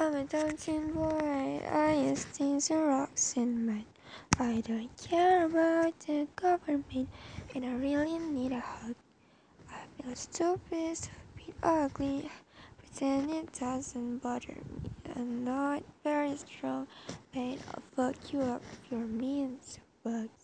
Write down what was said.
I'm a dancing boy, I use things and rocks in mine. I don't care about the government, and I really need a hug. I feel stupid, stupid, ugly, pretend it doesn't bother me. I'm not very strong, but I'll fuck you up if you're mean, so fuck.